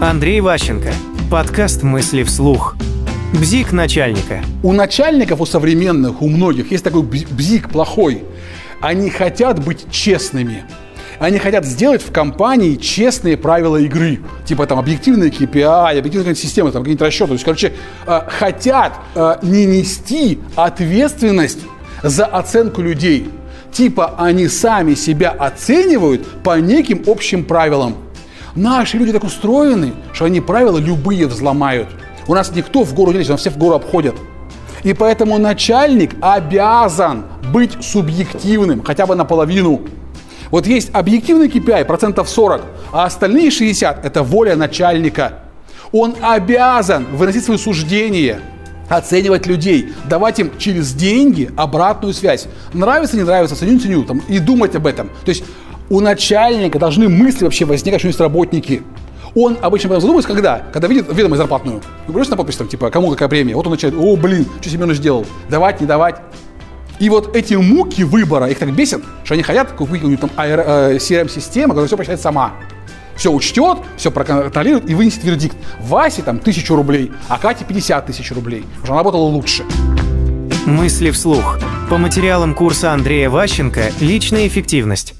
Андрей Ващенко. Подкаст «Мысли вслух». Бзик начальника. У начальников, у современных, у многих есть такой бзик плохой. Они хотят быть честными. Они хотят сделать в компании честные правила игры. Типа там объективные KPI, объективные системы, там какие-то расчеты. То есть, короче, э, хотят э, не нести ответственность за оценку людей. Типа они сами себя оценивают по неким общим правилам. Наши люди так устроены, что они правила любые взломают. У нас никто в гору не лезет, все в гору обходят. И поэтому начальник обязан быть субъективным, хотя бы наполовину. Вот есть объективный KPI, процентов 40, а остальные 60 – это воля начальника. Он обязан выносить свои суждения, оценивать людей, давать им через деньги обратную связь. Нравится, не нравится, ценю, не ценю, там, и думать об этом. То есть у начальника должны мысли вообще возникать, что есть работники. Он обычно потом задумывается, когда? Когда видит ведомость зарплатную. Бросите на подпись, там, типа, кому какая премия. Вот он начинает, о, блин, что Семенович сделал? Давать, не давать. И вот эти муки выбора, их так бесит, что они хотят купить какую-нибудь там CRM-систему, которая все посчитает сама. Все учтет, все проконтролирует и вынесет вердикт. Васе там тысячу рублей, а Кате 50 тысяч рублей. Уже она работала лучше. Мысли вслух. По материалам курса Андрея Ващенко «Личная эффективность».